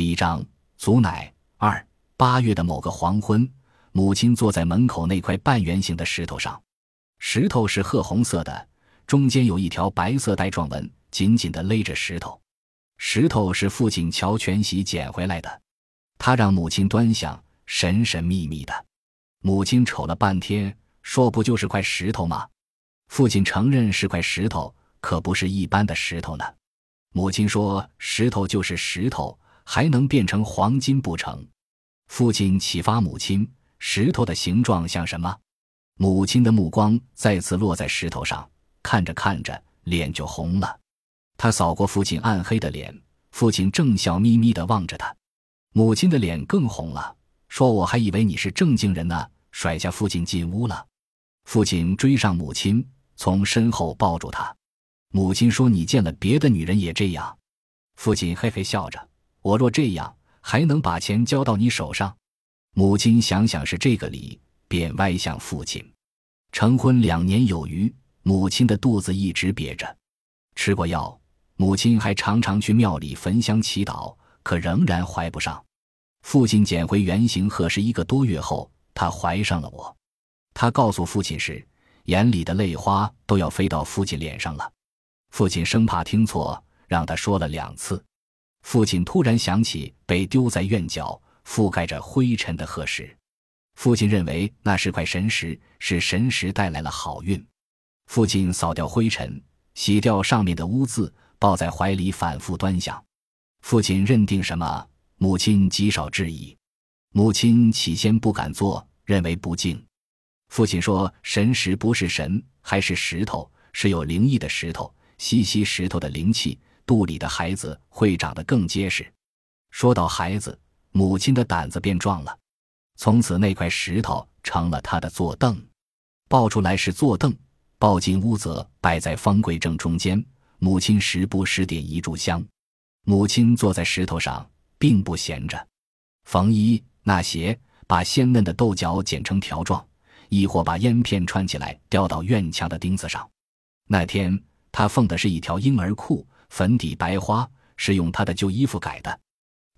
第一章祖奶二八月的某个黄昏，母亲坐在门口那块半圆形的石头上，石头是褐红色的，中间有一条白色带状纹，紧紧地勒着石头。石头是父亲乔全喜捡回来的，他让母亲端详，神神秘秘的。母亲瞅了半天，说：“不就是块石头吗？”父亲承认是块石头，可不是一般的石头呢。母亲说：“石头就是石头。”还能变成黄金不成？父亲启发母亲：石头的形状像什么？母亲的目光再次落在石头上，看着看着，脸就红了。他扫过父亲暗黑的脸，父亲正笑眯眯地望着他。母亲的脸更红了，说：“我还以为你是正经人呢。”甩下父亲进屋了。父亲追上母亲，从身后抱住她。母亲说：“你见了别的女人也这样？”父亲嘿嘿笑着。我若这样，还能把钱交到你手上？母亲想想是这个理，便歪向父亲。成婚两年有余，母亲的肚子一直憋着。吃过药，母亲还常常去庙里焚香祈祷，可仍然怀不上。父亲捡回原形鹤是一个多月后，她怀上了我。他告诉父亲时，眼里的泪花都要飞到父亲脸上了。父亲生怕听错，让他说了两次。父亲突然想起被丢在院角、覆盖着灰尘的褐石，父亲认为那是块神石，是神石带来了好运。父亲扫掉灰尘，洗掉上面的污渍，抱在怀里反复端详。父亲认定什么，母亲极少质疑。母亲起先不敢做，认为不敬。父亲说：“神石不是神，还是石头，是有灵异的石头，吸吸石头的灵气。”肚里的孩子会长得更结实。说到孩子，母亲的胆子变壮了。从此，那块石头成了他的坐凳。抱出来是坐凳，抱进屋则摆在方柜正中间。母亲时不时点一炷香。母亲坐在石头上，并不闲着，缝衣、纳鞋，把鲜嫩的豆角剪成条状，亦或把烟片串起来吊到院墙的钉子上。那天，他缝的是一条婴儿裤。粉底白花是用他的旧衣服改的，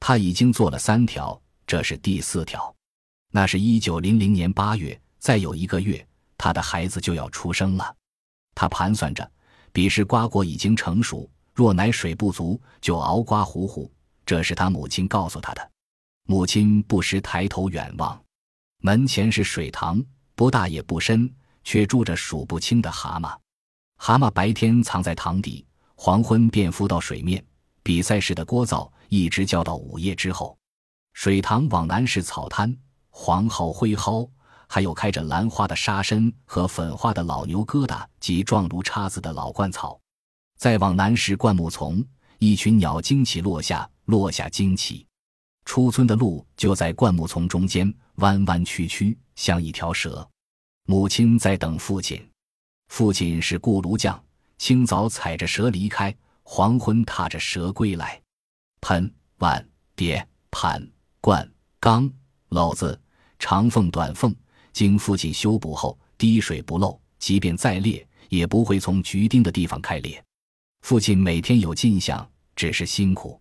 他已经做了三条，这是第四条。那是一九零零年八月，再有一个月，他的孩子就要出生了。他盘算着，彼时瓜果已经成熟，若奶水不足，就熬瓜糊糊。这是他母亲告诉他的。母亲不时抬头远望，门前是水塘，不大也不深，却住着数不清的蛤蟆。蛤蟆白天藏在塘底。黄昏便浮到水面，比赛似的聒噪，一直叫到午夜之后。水塘往南是草滩，黄蒿、灰蒿，还有开着兰花的沙参和粉花的老牛疙瘩及状如叉子的老灌草。再往南是灌木丛，一群鸟惊起落下，落下惊起。出村的路就在灌木丛中间，弯弯曲曲，像一条蛇。母亲在等父亲，父亲是锅炉匠。清早踩着蛇离开，黄昏踏着蛇归来。盆、碗、碟、盘、罐、缸、篓子，长缝短缝，经父亲修补后，滴水不漏。即便再裂，也不会从橘钉的地方开裂。父亲每天有进项，只是辛苦，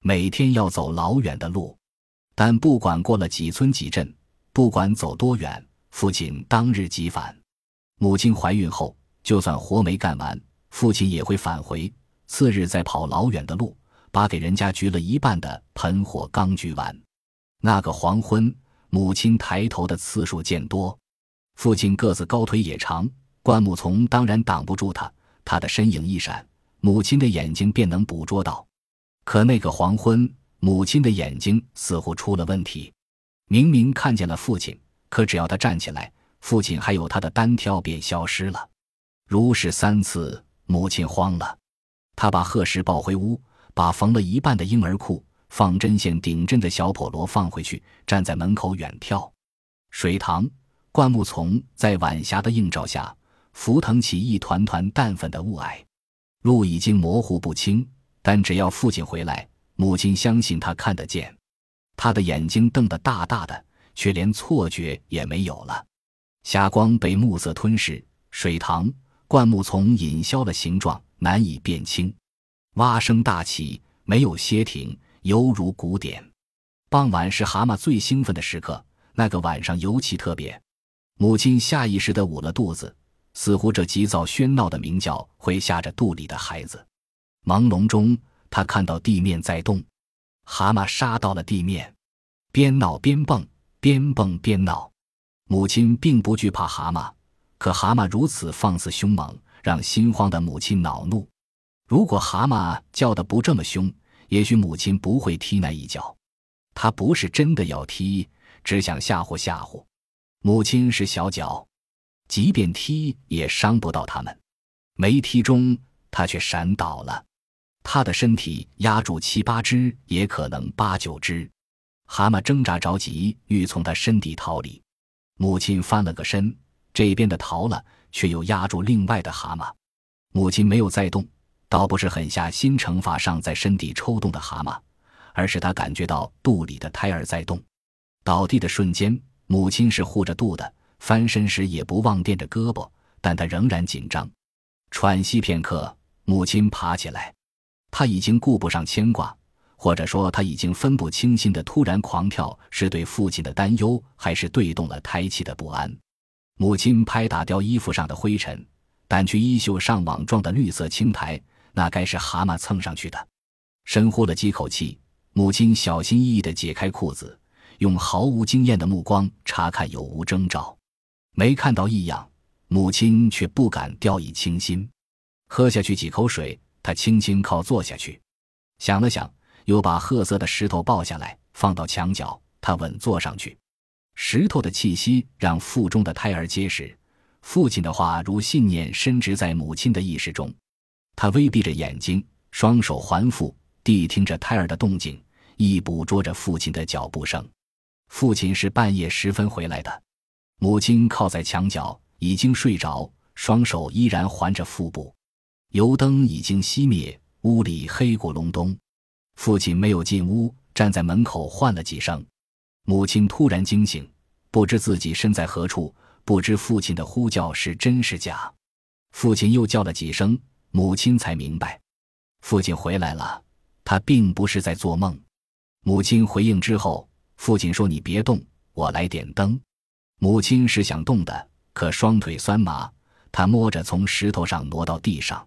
每天要走老远的路。但不管过了几村几镇，不管走多远，父亲当日即返。母亲怀孕后，就算活没干完。父亲也会返回，次日再跑老远的路，把给人家焗了一半的盆火刚焗完。那个黄昏，母亲抬头的次数渐多。父亲个子高，腿也长，灌木丛当然挡不住他。他的身影一闪，母亲的眼睛便能捕捉到。可那个黄昏，母亲的眼睛似乎出了问题。明明看见了父亲，可只要他站起来，父亲还有他的单挑便消失了。如是三次。母亲慌了，她把贺石抱回屋，把缝了一半的婴儿裤、放针线顶针的小笸箩放回去，站在门口远眺。水塘、灌木丛在晚霞的映照下，浮腾起一团团淡粉的雾霭。路已经模糊不清，但只要父亲回来，母亲相信他看得见。他的眼睛瞪得大大的，却连错觉也没有了。霞光被暮色吞噬，水塘。灌木丛隐消了形状，难以辨清。蛙声大起，没有歇停，犹如鼓点。傍晚是蛤蟆最兴奋的时刻，那个晚上尤其特别。母亲下意识地捂了肚子，似乎这急躁喧闹的鸣叫会吓着肚里的孩子。朦胧中，他看到地面在动，蛤蟆杀到了地面，边闹边蹦，边蹦边闹。母亲并不惧怕蛤蟆，可蛤蟆如此放肆凶猛，让心慌的母亲恼怒。如果蛤蟆叫的不这么凶，也许母亲不会踢那一脚。他不是真的要踢，只想吓唬吓唬。母亲是小脚，即便踢也伤不到他们。没踢中，他却闪倒了。他的身体压住七八只，也可能八九只。蛤蟆挣扎着急，欲从他身底逃离。母亲翻了个身，这边的逃了，却又压住另外的蛤蟆。母亲没有再动，倒不是狠下心惩罚上在身体抽动的蛤蟆，而是她感觉到肚里的胎儿在动。倒地的瞬间。母亲是护着肚的，翻身时也不忘垫着胳膊，但她仍然紧张。喘息片刻，母亲爬起来，她已经顾不上牵挂，或者说她已经分不清心的突然狂跳是对父亲的担忧，还是对动了胎气的不安。母亲拍打掉衣服上的灰尘，掸去衣袖上网状的绿色青苔，那该是蛤蟆蹭上去的。深呼了几口气，母亲小心翼翼地解开裤子。用毫无经验的目光查看有无征兆，没看到异样，母亲却不敢掉以轻心。喝下去几口水，她轻轻靠坐下去，想了想，又把褐色的石头抱下来，放到墙角。她稳坐上去，石头的气息让腹中的胎儿结实。父亲的话如信念深植在母亲的意识中。他微闭着眼睛，双手环腹，谛听着胎儿的动静，亦捕捉着父亲的脚步声。父亲是半夜时分回来的，母亲靠在墙角，已经睡着，双手依然环着腹部。油灯已经熄灭，屋里黑咕隆咚。父亲没有进屋，站在门口唤了几声。母亲突然惊醒，不知自己身在何处，不知父亲的呼叫是真是假。父亲又叫了几声，母亲才明白，父亲回来了，他并不是在做梦。母亲回应之后。父亲说：“你别动，我来点灯。”母亲是想动的，可双腿酸麻，他摸着从石头上挪到地上，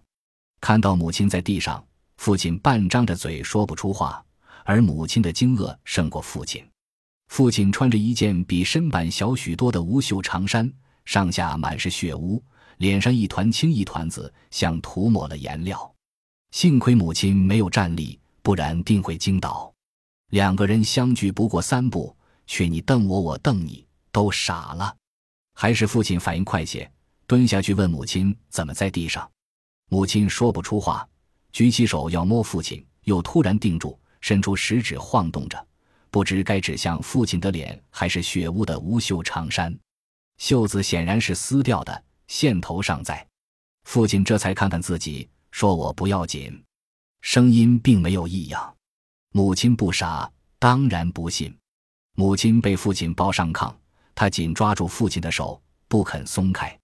看到母亲在地上，父亲半张着嘴说不出话，而母亲的惊愕胜过父亲。父亲穿着一件比身板小许多的无袖长衫，上下满是血污，脸上一团青一团紫，像涂抹了颜料。幸亏母亲没有站立，不然定会惊倒。两个人相距不过三步，却你瞪我，我瞪你，都傻了。还是父亲反应快些，蹲下去问母亲怎么在地上。母亲说不出话，举起手要摸父亲，又突然定住，伸出食指晃动着，不知该指向父亲的脸还是血污的无袖长衫。袖子显然是撕掉的，线头尚在。父亲这才看看自己，说我不要紧，声音并没有异样。母亲不傻，当然不信。母亲被父亲抱上炕，她紧抓住父亲的手，不肯松开。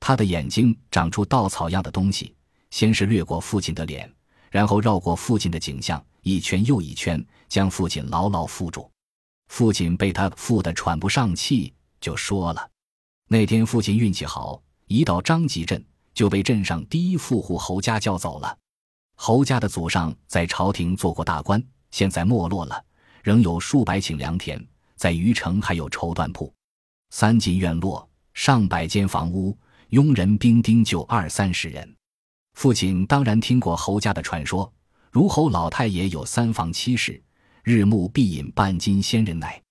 她的眼睛长出稻草样的东西，先是掠过父亲的脸，然后绕过父亲的颈项，一圈又一圈，将父亲牢牢缚住。父亲被他缚得喘不上气，就说了：“那天父亲运气好，一到张集镇就被镇上第一富户侯家叫走了。侯家的祖上在朝廷做过大官。”现在没落了，仍有数百顷良田，在余城还有绸缎铺，三进院落，上百间房屋，佣人兵丁就二三十人。父亲当然听过侯家的传说，如侯老太爷有三房七室，日暮必饮半斤仙人奶。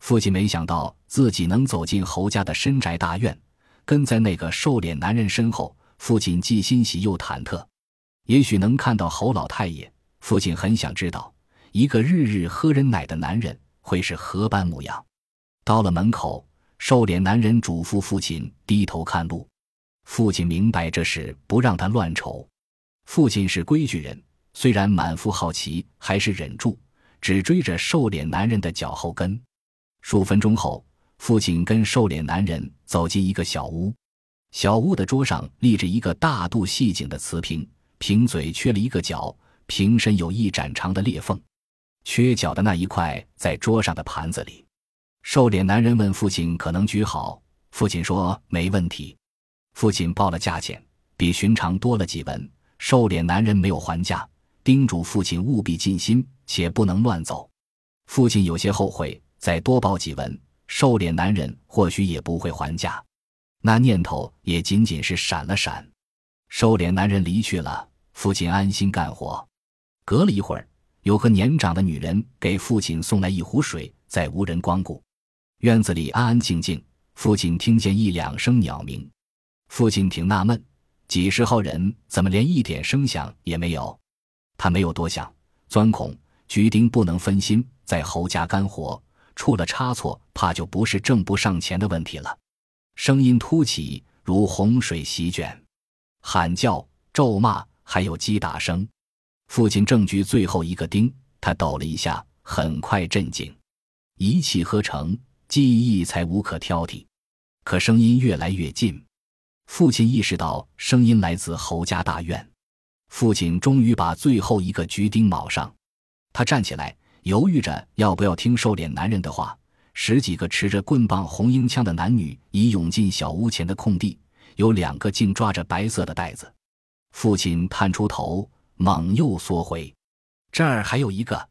父亲没想到自己能走进侯家的深宅大院，跟在那个瘦脸男人身后，父亲既欣喜又忐忑。也许能看到侯老太爷，父亲很想知道。一个日日喝人奶的男人会是何般模样？到了门口，瘦脸男人嘱咐父亲低头看路。父亲明白这是不让他乱瞅。父亲是规矩人，虽然满腹好奇，还是忍住，只追着瘦脸男人的脚后跟。数分钟后，父亲跟瘦脸男人走进一个小屋。小屋的桌上立着一个大肚细颈的瓷瓶，瓶嘴缺了一个角，瓶身有一盏长的裂缝。缺角的那一块在桌上的盘子里。瘦脸男人问父亲：“可能举好？”父亲说：“没问题。”父亲报了价钱，比寻常多了几文。瘦脸男人没有还价，叮嘱父亲务必尽心，且不能乱走。父亲有些后悔，再多报几文，瘦脸男人或许也不会还价。那念头也仅仅是闪了闪。瘦脸男人离去了，父亲安心干活。隔了一会儿，有个年长的女人给父亲送来一壶水，再无人光顾。院子里安安静静，父亲听见一两声鸟鸣，父亲挺纳闷，几十号人怎么连一点声响也没有？他没有多想，钻孔菊丁不能分心，在侯家干活，出了差错，怕就不是挣不上钱的问题了。声音突起，如洪水席卷，喊叫、咒骂，还有击打声。父亲正举最后一个钉，他抖了一下，很快镇静，一气呵成。记忆才无可挑剔，可声音越来越近。父亲意识到声音来自侯家大院。父亲终于把最后一个菊钉铆上。他站起来，犹豫着要不要听瘦脸男人的话。十几个持着棍棒、红缨枪的男女已涌进小屋前的空地，有两个竟抓着白色的袋子。父亲探出头，猛又缩回。这儿还有一个，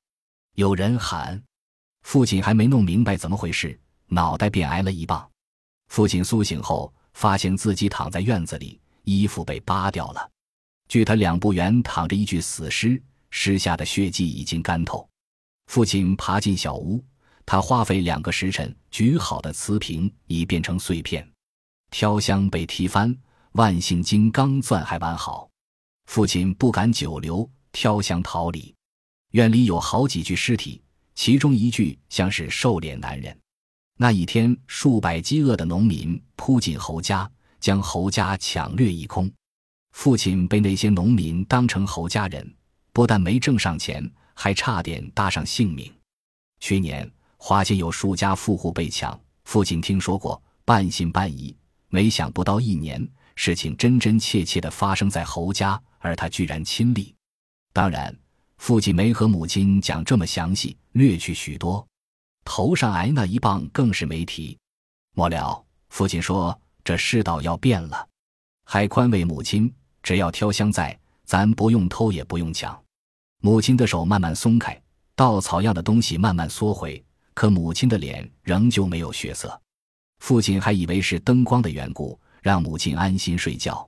有人喊。父亲还没弄明白怎么回事。脑袋便挨了一棒。父亲苏醒后，发现自己躺在院子里，衣服被扒掉了。距他两步远躺着一具死尸，尸下的血迹已经干透。父亲爬进小屋，他花费两个时辰举好的瓷瓶已变成碎片，挑香被踢翻，万幸金刚钻还完好。父亲不敢久留，挑香逃离。院里有好几具尸体，其中一具像是瘦脸男人。那一天，数百饥饿的农民扑进侯家，将侯家抢掠一空。父亲被那些农民当成侯家人，不但没挣上钱，还差点搭上性命。去年花县有数家富户被抢，父亲听说过，半信半疑。没想不到一年，事情真真切切的发生在侯家，而他居然亲历。当然，父亲没和母亲讲这么详细，略去许多。头上挨那一棒更是没提。末了，父亲说：“这世道要变了，还宽慰母亲，只要挑香在，咱不用偷也不用抢。”母亲的手慢慢松开，稻草样的东西慢慢缩回，可母亲的脸仍旧没有血色。父亲还以为是灯光的缘故，让母亲安心睡觉。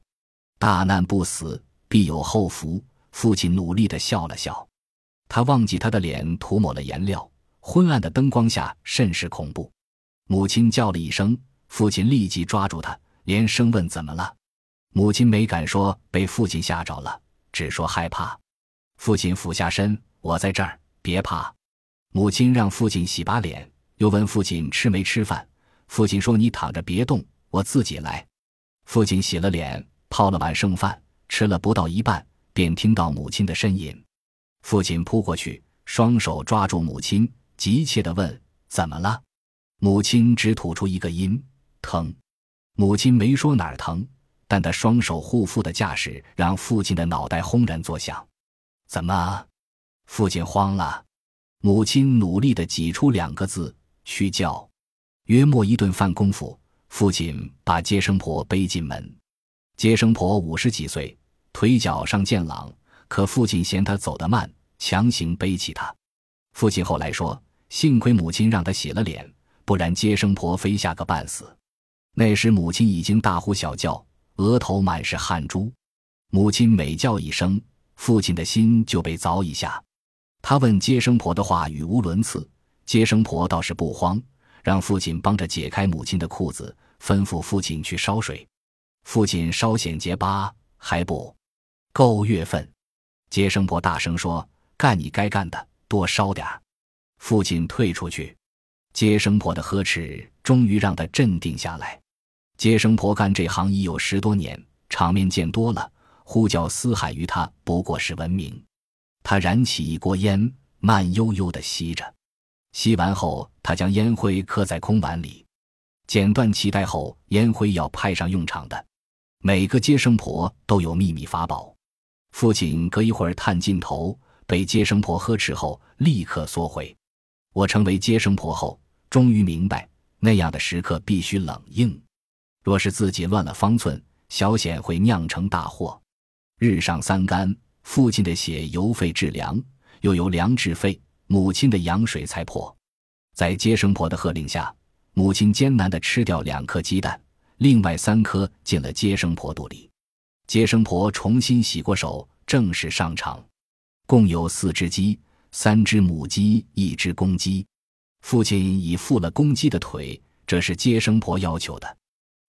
大难不死，必有后福。父亲努力的笑了笑，他忘记他的脸涂抹了颜料。昏暗的灯光下甚是恐怖，母亲叫了一声，父亲立即抓住他，连声问怎么了。母亲没敢说被父亲吓着了，只说害怕。父亲俯下身，我在这儿，别怕。母亲让父亲洗把脸，又问父亲吃没吃饭。父亲说你躺着别动，我自己来。父亲洗了脸，泡了碗剩饭，吃了不到一半，便听到母亲的呻吟。父亲扑过去，双手抓住母亲。急切地问：“怎么了？”母亲只吐出一个音：“疼。”母亲没说哪儿疼，但她双手护腹的架势让父亲的脑袋轰然作响。怎么？父亲慌了。母亲努力地挤出两个字：“去叫。”约莫一顿饭功夫，父亲把接生婆背进门。接生婆五十几岁，腿脚上健朗，可父亲嫌她走得慢，强行背起她。父亲后来说。幸亏母亲让他洗了脸，不然接生婆非吓个半死。那时母亲已经大呼小叫，额头满是汗珠。母亲每叫一声，父亲的心就被凿一下。他问接生婆的话语无伦次，接生婆倒是不慌，让父亲帮着解开母亲的裤子，吩咐父亲去烧水。父亲稍显结巴，还不够月份。接生婆大声说：“干你该干的，多烧点儿。”父亲退出去，接生婆的呵斥终于让他镇定下来。接生婆干这行已有十多年，场面见多了，呼叫四海于他不过是文明。他燃起一锅烟，慢悠悠地吸着，吸完后，他将烟灰刻在空碗里，剪断脐带后，烟灰要派上用场的。每个接生婆都有秘密法宝。父亲隔一会儿探镜头。被接生婆呵斥后，立刻缩回。我成为接生婆后，终于明白，那样的时刻必须冷硬。若是自己乱了方寸，小险会酿成大祸。日上三竿，父亲的血由肺至粮，又由粮至肺，母亲的羊水才破。在接生婆的喝令下，母亲艰难地吃掉两颗鸡蛋，另外三颗进了接生婆肚里。接生婆重新洗过手，正式上场。共有四只鸡，三只母鸡，一只公鸡。父亲已负了公鸡的腿，这是接生婆要求的。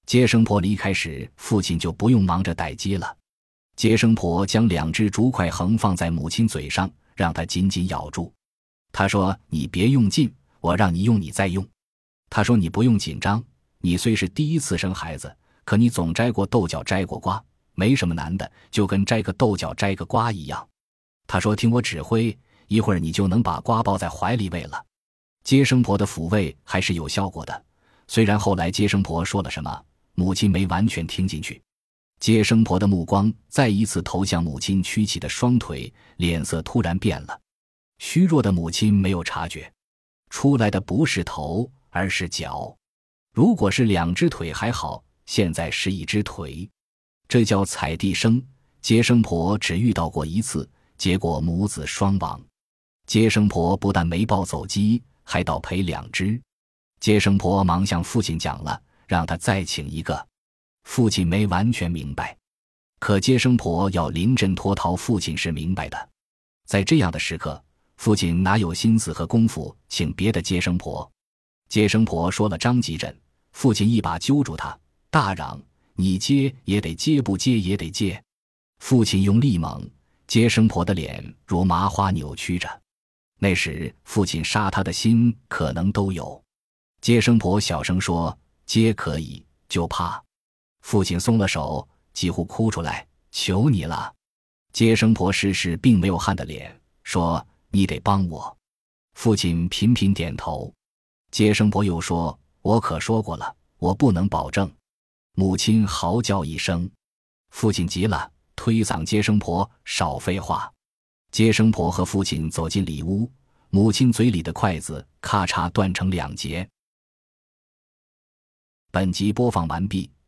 接生婆离开时，父亲就不用忙着逮鸡了。接生婆将两只竹筷横放在母亲嘴上，让她紧紧咬住。她说：“你别用劲，我让你用，你再用。”她说：“你不用紧张，你虽是第一次生孩子，可你总摘过豆角，摘过瓜。”没什么难的，就跟摘个豆角、摘个瓜一样。他说：“听我指挥，一会儿你就能把瓜抱在怀里喂了。”接生婆的抚慰还是有效果的，虽然后来接生婆说了什么，母亲没完全听进去。接生婆的目光再一次投向母亲屈起的双腿，脸色突然变了。虚弱的母亲没有察觉，出来的不是头，而是脚。如果是两只腿还好，现在是一只腿。这叫踩地生，接生婆只遇到过一次，结果母子双亡。接生婆不但没抱走鸡，还倒赔两只。接生婆忙向父亲讲了，让他再请一个。父亲没完全明白，可接生婆要临阵脱逃，父亲是明白的。在这样的时刻，父亲哪有心思和功夫请别的接生婆？接生婆说了张急诊，父亲一把揪住他，大嚷。你接也得接，不接也得接。父亲用力猛，接生婆的脸如麻花扭曲着。那时父亲杀他的心可能都有。接生婆小声说：“接可以，就怕。”父亲松了手，几乎哭出来：“求你了。”接生婆试试并没有汗的脸，说：“你得帮我。”父亲频频点头。接生婆又说：“我可说过了，我不能保证。”母亲嚎叫一声，父亲急了，推搡接生婆：“少废话！”接生婆和父亲走进里屋，母亲嘴里的筷子咔嚓断成两截。本集播放完毕，